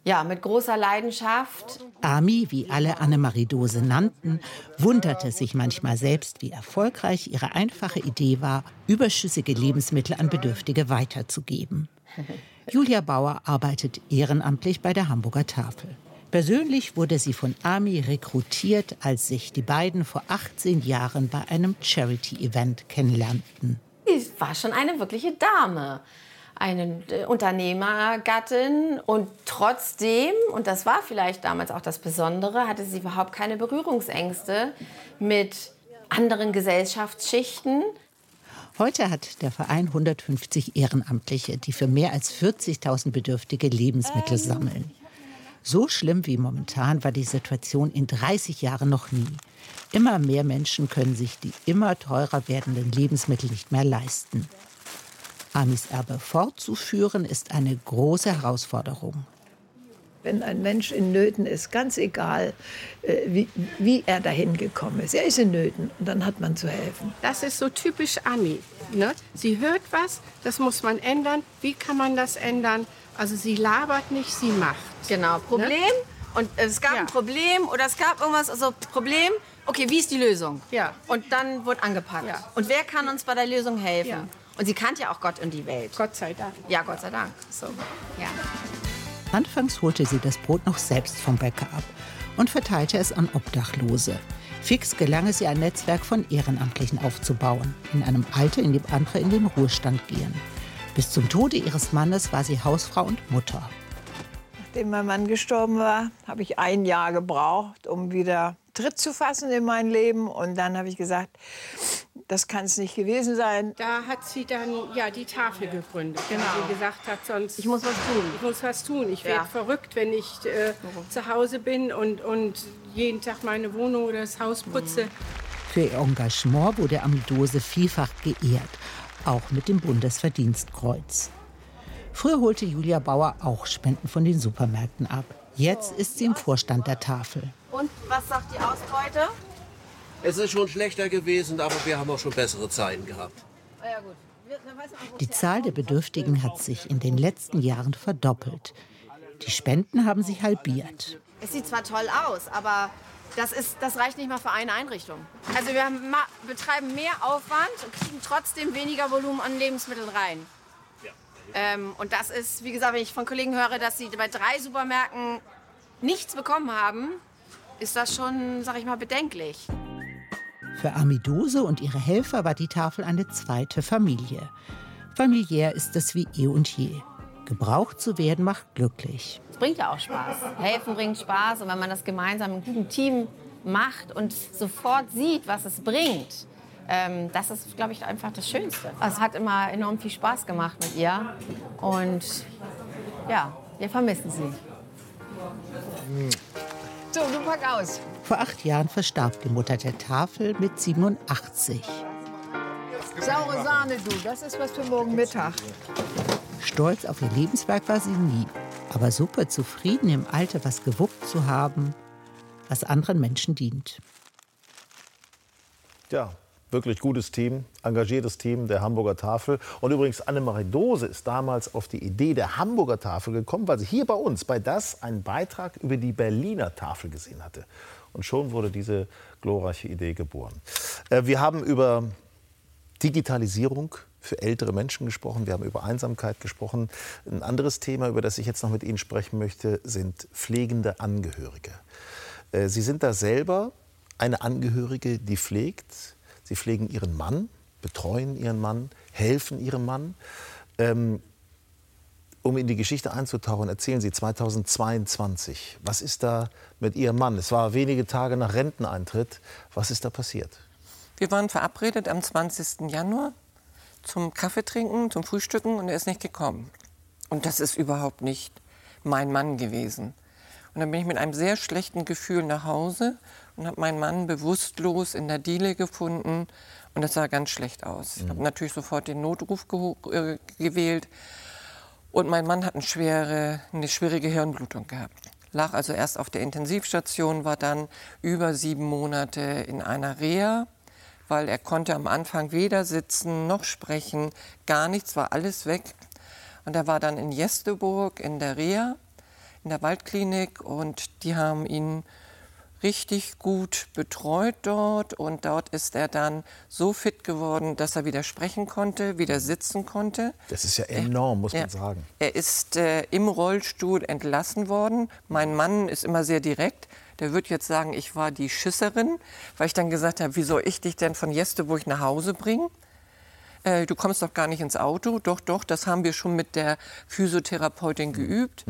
ja, mit großer Leidenschaft. Ami, wie alle Annemarie Dose nannten, wunderte sich manchmal selbst, wie erfolgreich ihre einfache Idee war, überschüssige Lebensmittel an Bedürftige weiterzugeben. (laughs) Julia Bauer arbeitet ehrenamtlich bei der Hamburger Tafel. Persönlich wurde sie von Ami rekrutiert, als sich die beiden vor 18 Jahren bei einem Charity-Event kennenlernten. Sie war schon eine wirkliche Dame, eine äh, Unternehmergattin und trotzdem, und das war vielleicht damals auch das Besondere, hatte sie überhaupt keine Berührungsängste mit anderen Gesellschaftsschichten. Heute hat der Verein 150 Ehrenamtliche, die für mehr als 40.000 Bedürftige Lebensmittel sammeln. So schlimm wie momentan war die Situation in 30 Jahren noch nie. Immer mehr Menschen können sich die immer teurer werdenden Lebensmittel nicht mehr leisten. Amis Erbe fortzuführen ist eine große Herausforderung. Wenn ein Mensch in Nöten ist, ganz egal, äh, wie, wie er dahin gekommen ist, er ist in Nöten und dann hat man zu helfen. Das ist so typisch Ami. Ne? Sie hört was, das muss man ändern. Wie kann man das ändern? Also sie labert nicht, sie macht. Genau, Problem. Ne? Und es gab ein Problem oder es gab irgendwas, also Problem. Okay, wie ist die Lösung? Ja. Und dann wird angepackt. Und wer kann uns bei der Lösung helfen? Ja. Und sie kannte ja auch Gott und die Welt. Gott sei Dank. Ja, Gott sei Dank. So, ja. Anfangs holte sie das Brot noch selbst vom Bäcker ab und verteilte es an Obdachlose. Fix gelang es ihr, ein Netzwerk von Ehrenamtlichen aufzubauen, in einem Alter, in dem andere in den Ruhestand gehen. Bis zum Tode ihres Mannes war sie Hausfrau und Mutter. Nachdem mein Mann gestorben war, habe ich ein Jahr gebraucht, um wieder Tritt zu fassen in mein Leben. Und dann habe ich gesagt, das kann es nicht gewesen sein. Da hat sie dann ja die Tafel gegründet. Genau. Weil sie gesagt hat, sonst Ich muss was tun. Ich muss was tun. Ich Ja. werde verrückt, wenn ich äh, zu Hause bin und, und jeden Tag meine Wohnung oder das Haus putze. Für ihr Engagement wurde Amidose vielfach geehrt, auch mit dem Bundesverdienstkreuz. Früher holte Julia Bauer auch Spenden von den Supermärkten ab. Jetzt ist sie im Vorstand der Tafel. Und was sagt die Ausbeute? Es ist schon schlechter gewesen, aber wir haben auch schon bessere Zeiten gehabt. Ah Die Zahl der Bedürftigen hat sich in den letzten Jahren verdoppelt. Die Spenden haben sich halbiert. Es sieht zwar toll aus, aber das, ist, das reicht nicht mal für eine Einrichtung. Also wir haben ma- betreiben mehr Aufwand und kriegen trotzdem weniger Volumen an Lebensmitteln rein. Ähm, und das ist, wie gesagt, wenn ich von Kollegen höre, dass sie bei drei Supermärkten nichts bekommen haben, ist das schon, sag ich mal, bedenklich. Für Amidose und ihre Helfer war die Tafel eine zweite Familie. Familiär ist es wie eh und je. Gebraucht zu werden macht glücklich. Es bringt ja auch Spaß. Helfen bringt Spaß und wenn man das gemeinsam im guten Team macht und sofort sieht, was es bringt, ähm, das ist, glaube ich, einfach das Schönste. Es hat immer enorm viel Spaß gemacht mit ihr und ja, wir vermissen sie. So, du pack aus. Vor acht Jahren verstarb die Mutter der Tafel mit 87. Saure Sahne, du, das ist was für morgen Mittag. Stolz auf ihr Lebenswerk war sie nie, aber super zufrieden im Alter was gewuppt zu haben, was anderen Menschen dient. Ja, wirklich gutes Team, engagiertes Team der Hamburger Tafel. Und übrigens, Annemarie Dose ist damals auf die Idee der Hamburger Tafel gekommen, weil sie hier bei uns bei Das einen Beitrag über die Berliner Tafel gesehen hatte. Und schon wurde diese glorreiche Idee geboren. Äh, wir haben über Digitalisierung für ältere Menschen gesprochen. Wir haben über Einsamkeit gesprochen. Ein anderes Thema, über das ich jetzt noch mit Ihnen sprechen möchte, sind pflegende Angehörige. Äh, Sie sind da selber eine Angehörige, die pflegt. Sie pflegen ihren Mann, betreuen ihren Mann, helfen ihrem Mann. Ähm, um in die Geschichte einzutauchen, erzählen Sie 2022. Was ist da mit Ihrem Mann? Es war wenige Tage nach Renteneintritt. Was ist da passiert? Wir waren verabredet am 20. Januar zum Kaffeetrinken, zum Frühstücken und er ist nicht gekommen. Und das ist überhaupt nicht mein Mann gewesen. Und dann bin ich mit einem sehr schlechten Gefühl nach Hause und habe meinen Mann bewusstlos in der Diele gefunden und das sah ganz schlecht aus. Ich habe natürlich sofort den Notruf äh, gewählt und mein Mann hat eine schwere, eine schwere Gehirnblutung gehabt. Lag also erst auf der Intensivstation, war dann über sieben Monate in einer Reha weil er konnte am Anfang weder sitzen noch sprechen, gar nichts, war alles weg. Und er war dann in Jesteburg in der Reha, in der Waldklinik und die haben ihn richtig gut betreut dort und dort ist er dann so fit geworden, dass er wieder sprechen konnte, wieder sitzen konnte. Das ist ja enorm, muss man Ja. sagen. Er ist äh, im Rollstuhl entlassen worden. Mein Mann ist immer sehr direkt. Der wird jetzt sagen, ich war die Schisserin, weil ich dann gesagt habe, wie soll ich dich denn von Jesteburg nach Hause bringen? Äh, du kommst doch gar nicht ins Auto. Doch, doch, das haben wir schon mit der Physiotherapeutin geübt.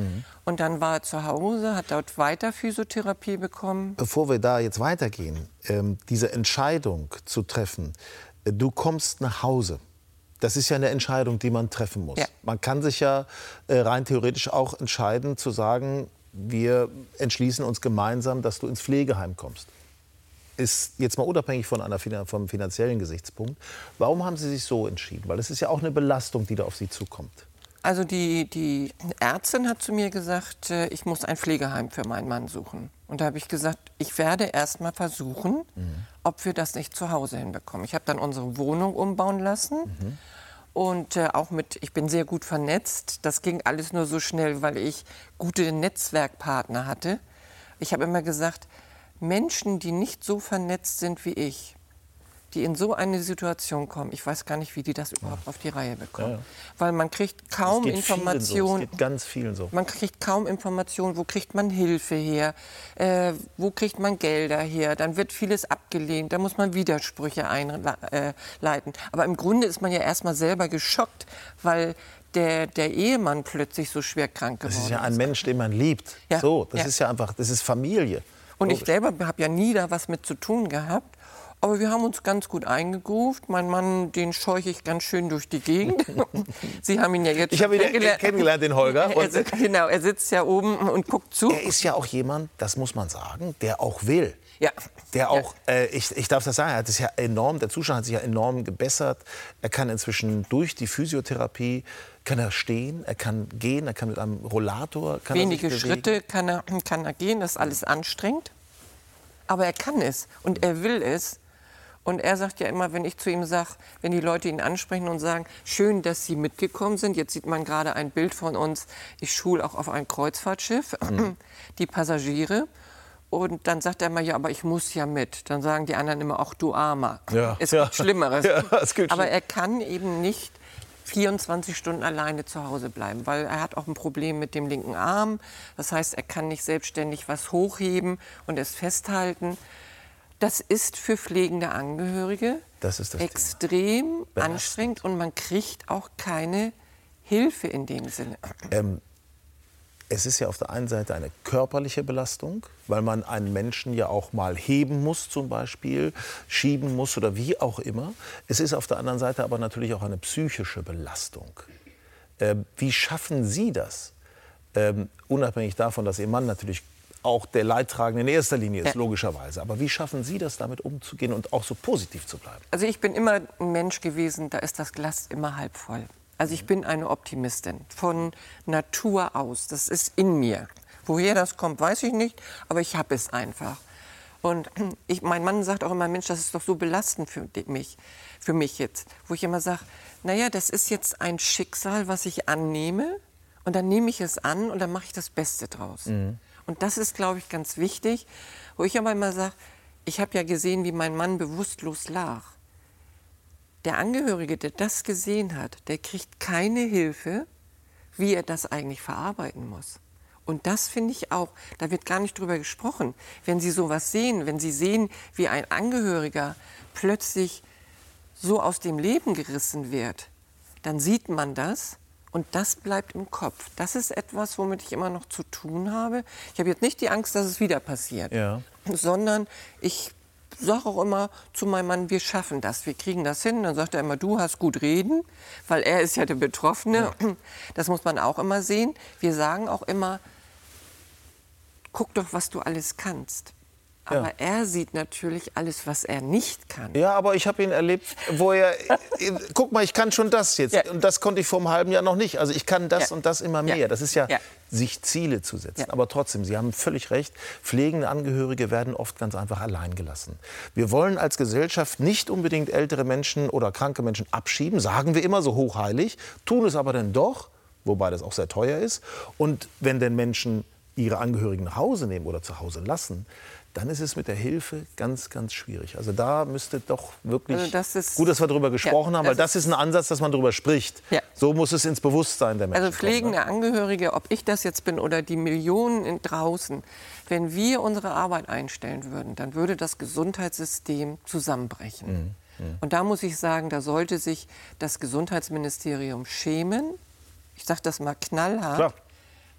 Und dann war er zu Hause, hat dort weiter Physiotherapie bekommen. Bevor wir da jetzt weitergehen, ähm, diese Entscheidung zu treffen, äh, du kommst nach Hause. Das ist ja eine Entscheidung, die man treffen muss. Man kann sich ja äh, rein theoretisch auch entscheiden, zu sagen, wir entschließen uns gemeinsam, dass du ins Pflegeheim kommst. Ist jetzt mal unabhängig von einer, vom finanziellen Gesichtspunkt. Warum haben Sie sich so entschieden? Weil es ist ja auch eine Belastung, die da auf Sie zukommt. Also die, die Ärztin hat zu mir gesagt, äh, ich muss ein Pflegeheim für meinen Mann suchen. Und da habe ich gesagt, ich werde erst mal versuchen, ob wir das nicht zu Hause hinbekommen. Ich habe dann unsere Wohnung umbauen lassen. Und äh, auch mit, ich bin sehr gut vernetzt. Das ging alles nur so schnell, weil ich gute Netzwerkpartner hatte. Ich habe immer gesagt, Menschen, die nicht so vernetzt sind wie ich, die in so eine Situation kommen, ich weiß gar nicht, wie die das überhaupt auf die Reihe bekommen. Ja, ja. Weil man kriegt kaum Informationen. So. Es geht ganz vielen so. Man kriegt kaum Informationen, wo kriegt man Hilfe her, äh, wo kriegt man Gelder her, dann wird vieles abgelehnt, da muss man Widersprüche einleiten. Aber im Grunde ist man ja erstmal selber geschockt, weil der, der Ehemann plötzlich so schwer krank geworden Das ist ja ein Mensch, den man liebt. Ja, So, das ja. ist ja einfach, das ist Familie. Und ich selber habe ja nie da was mit zu tun gehabt. Aber wir haben uns ganz gut eingegruft. Mein Mann, den scheuche ich ganz schön durch die Gegend. (laughs) Sie haben ihn ja jetzt Ich schon habe ihn ja kennengelernt, den Holger. (laughs) Er, sitzt- genau, er sitzt ja oben und guckt zu. Er ist ja auch jemand, das muss man sagen, der auch will. Ja. Der auch, äh, ich, ich darf das sagen, er hat es ja enorm, der Zustand hat sich ja enorm gebessert. Er kann inzwischen durch die Physiotherapie, kann er stehen, er kann gehen, er kann mit einem Rollator, kann Wenige. Schritte kann er, kann er gehen, das ist alles anstrengend. Aber er kann es und er will es. Und er sagt ja immer, wenn ich zu ihm sage, wenn die Leute ihn ansprechen und sagen, schön, dass Sie mitgekommen sind. Jetzt sieht man gerade ein Bild von uns. Ich schule auch auf ein Kreuzfahrtschiff Mhm. (clears throat) die Passagiere. Und dann sagt er immer, ja, aber ich muss ja mit. Dann sagen die anderen immer, ach du Armer. Ja, Es ja. gibt Schlimmeres. (laughs) Ja, es gibt aber er kann eben nicht 24 Stunden alleine zu Hause bleiben, weil er hat auch ein Problem mit dem linken Arm. Das heißt, er kann nicht selbstständig was hochheben und es festhalten. Das ist für pflegende Angehörige Das das extrem anstrengend und man kriegt auch keine Hilfe in dem Sinne. Ähm, es ist ja auf der einen Seite eine körperliche Belastung, weil man einen Menschen ja auch mal heben muss zum Beispiel, schieben muss oder wie auch immer. Es ist auf der anderen Seite aber natürlich auch eine psychische Belastung. Ähm, wie schaffen Sie das? Ähm, unabhängig davon, dass Ihr Mann natürlich auch der Leidtragende in erster Linie ist, Ja. logischerweise. Aber wie schaffen Sie das, damit umzugehen und auch so positiv zu bleiben? Also ich bin immer ein Mensch gewesen, da ist das Glas immer halb voll. Also ich bin eine Optimistin von Natur aus. Das ist in mir. Woher das kommt, weiß ich nicht, aber ich habe es einfach. Und (clears throat) ich, mein Mann sagt auch immer, Mensch, das ist doch so belastend für mich, für mich jetzt. Wo ich immer sage, naja, das ist jetzt ein Schicksal, was ich annehme. Und dann nehme ich es an und dann mache ich das Beste draus. Und das ist, glaube ich, ganz wichtig, wo ich aber immer sage, ich habe ja gesehen, wie mein Mann bewusstlos lag. Der Angehörige, der das gesehen hat, der kriegt keine Hilfe, wie er das eigentlich verarbeiten muss. Und das finde ich auch, da wird gar nicht drüber gesprochen. Wenn Sie sowas sehen, wenn Sie sehen, wie ein Angehöriger plötzlich so aus dem Leben gerissen wird, dann sieht man das und das bleibt im Kopf. Das ist etwas, womit ich immer noch zu tun habe. Ich habe jetzt nicht die Angst, dass es wieder passiert, Ja. sondern ich sage auch immer zu meinem Mann, wir schaffen das, wir kriegen das hin. Dann sagt er immer, du hast gut reden, weil er ist ja der Betroffene. Das muss man auch immer sehen. Wir sagen auch immer, guck doch, was du alles kannst. Aber er sieht natürlich alles, was er nicht kann. Ja, aber ich habe ihn erlebt, wo er. Guck mal, ich kann schon das jetzt. Und das konnte ich vor einem halben Jahr noch nicht. Also ich kann das Ja. und das immer mehr. Ja. Das ist ja, Ja. sich Ziele zu setzen. Aber trotzdem, Sie haben völlig recht. Pflegende Angehörige werden oft ganz einfach allein gelassen. Wir wollen als Gesellschaft nicht unbedingt ältere Menschen oder kranke Menschen abschieben, sagen wir immer so hochheilig, tun es aber dann doch, wobei das auch sehr teuer ist. Und wenn denn Menschen ihre Angehörigen nach Hause nehmen oder zu Hause lassen, dann ist es mit der Hilfe ganz, ganz schwierig. Also da müsste doch wirklich Also das ist- gut, dass wir darüber gesprochen Ja, haben, weil das das ist ein Ansatz, dass man darüber spricht. Ja. So muss es ins Bewusstsein der Menschen Also pflegende kommen. ne? Angehörige, ob ich das jetzt bin oder die Millionen in draußen, wenn wir unsere Arbeit einstellen würden, dann würde das Gesundheitssystem zusammenbrechen. Mhm. Und da muss ich sagen, da sollte sich das Gesundheitsministerium schämen. Ich sage das mal knallhart, Klar.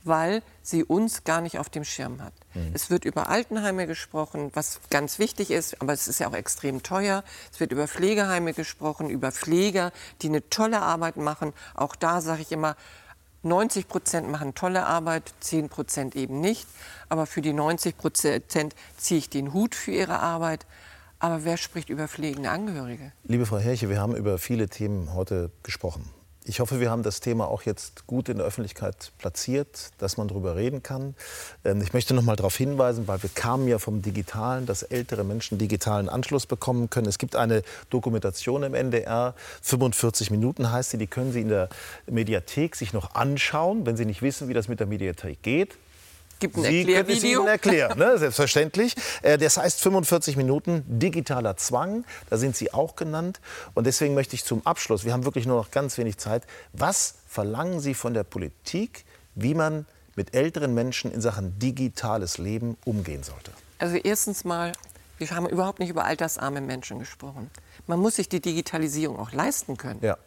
Weil sie uns gar nicht auf dem Schirm hat. Mhm. Es wird über Altenheime gesprochen, was ganz wichtig ist, aber es ist ja auch extrem teuer. Es wird über Pflegeheime gesprochen, über Pfleger, die eine tolle Arbeit machen. Auch da sage ich immer, 90 Prozent machen tolle Arbeit, 10 Prozent eben nicht. Aber für die 90 Prozent ziehe ich den Hut für ihre Arbeit. Aber wer spricht über pflegende Angehörige? Liebe Frau Herrche, wir haben über viele Themen heute gesprochen. Ich hoffe, wir haben das Thema auch jetzt gut in der Öffentlichkeit platziert, dass man darüber reden kann. Ähm, Ich möchte noch mal darauf hinweisen, weil wir kamen ja vom Digitalen, dass ältere Menschen digitalen Anschluss bekommen können. Es gibt eine Dokumentation im NDR, 45 Minuten heißt sie, die können Sie in der Mediathek sich noch anschauen, wenn Sie nicht wissen, wie das mit der Mediathek geht. Gibt ein Sie können es Erklärvideo. Ihnen erklären, ne? (laughs) selbstverständlich. Äh, Das heißt 45 Minuten digitaler Zwang, da sind Sie auch genannt. Und deswegen möchte ich zum Abschluss, wir haben wirklich nur noch ganz wenig Zeit, was verlangen Sie von der Politik, wie man mit älteren Menschen in Sachen digitales Leben umgehen sollte? Also erstens mal, wir haben überhaupt nicht über altersarme Menschen gesprochen. Man muss sich die Digitalisierung auch leisten können. Ja.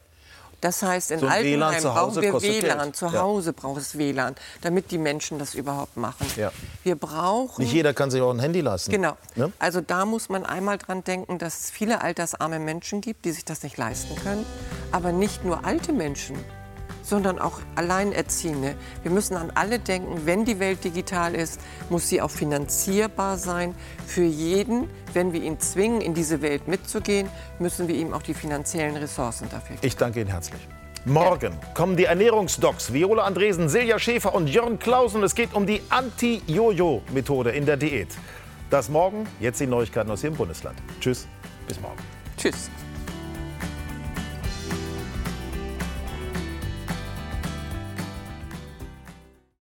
Das heißt, in So Hause brauchen wir WLAN. Geld. Zu Ja. Hause braucht es WLAN, damit die Menschen das überhaupt machen. Ja. Wir brauchen Nicht jeder kann sich auch ein Handy leisten. Genau. Ne? Also da muss man einmal dran denken, dass es viele altersarme Menschen gibt, die sich das nicht leisten können. Aber nicht nur alte Menschen, sondern auch Alleinerziehende. Wir müssen an alle denken, wenn die Welt digital ist, muss sie auch finanzierbar sein für jeden. Wenn wir ihn zwingen, in diese Welt mitzugehen, müssen wir ihm auch die finanziellen Ressourcen dafür geben. Ich danke Ihnen herzlich. Morgen kommen die Ernährungsdocs Viola Andresen, Silja Schäfer und Jörn Klausen. Es geht um die Anti-Jojo-Methode in der Diät. Das morgen, jetzt die Neuigkeiten aus Ihrem Bundesland. Tschüss, bis morgen. Tschüss.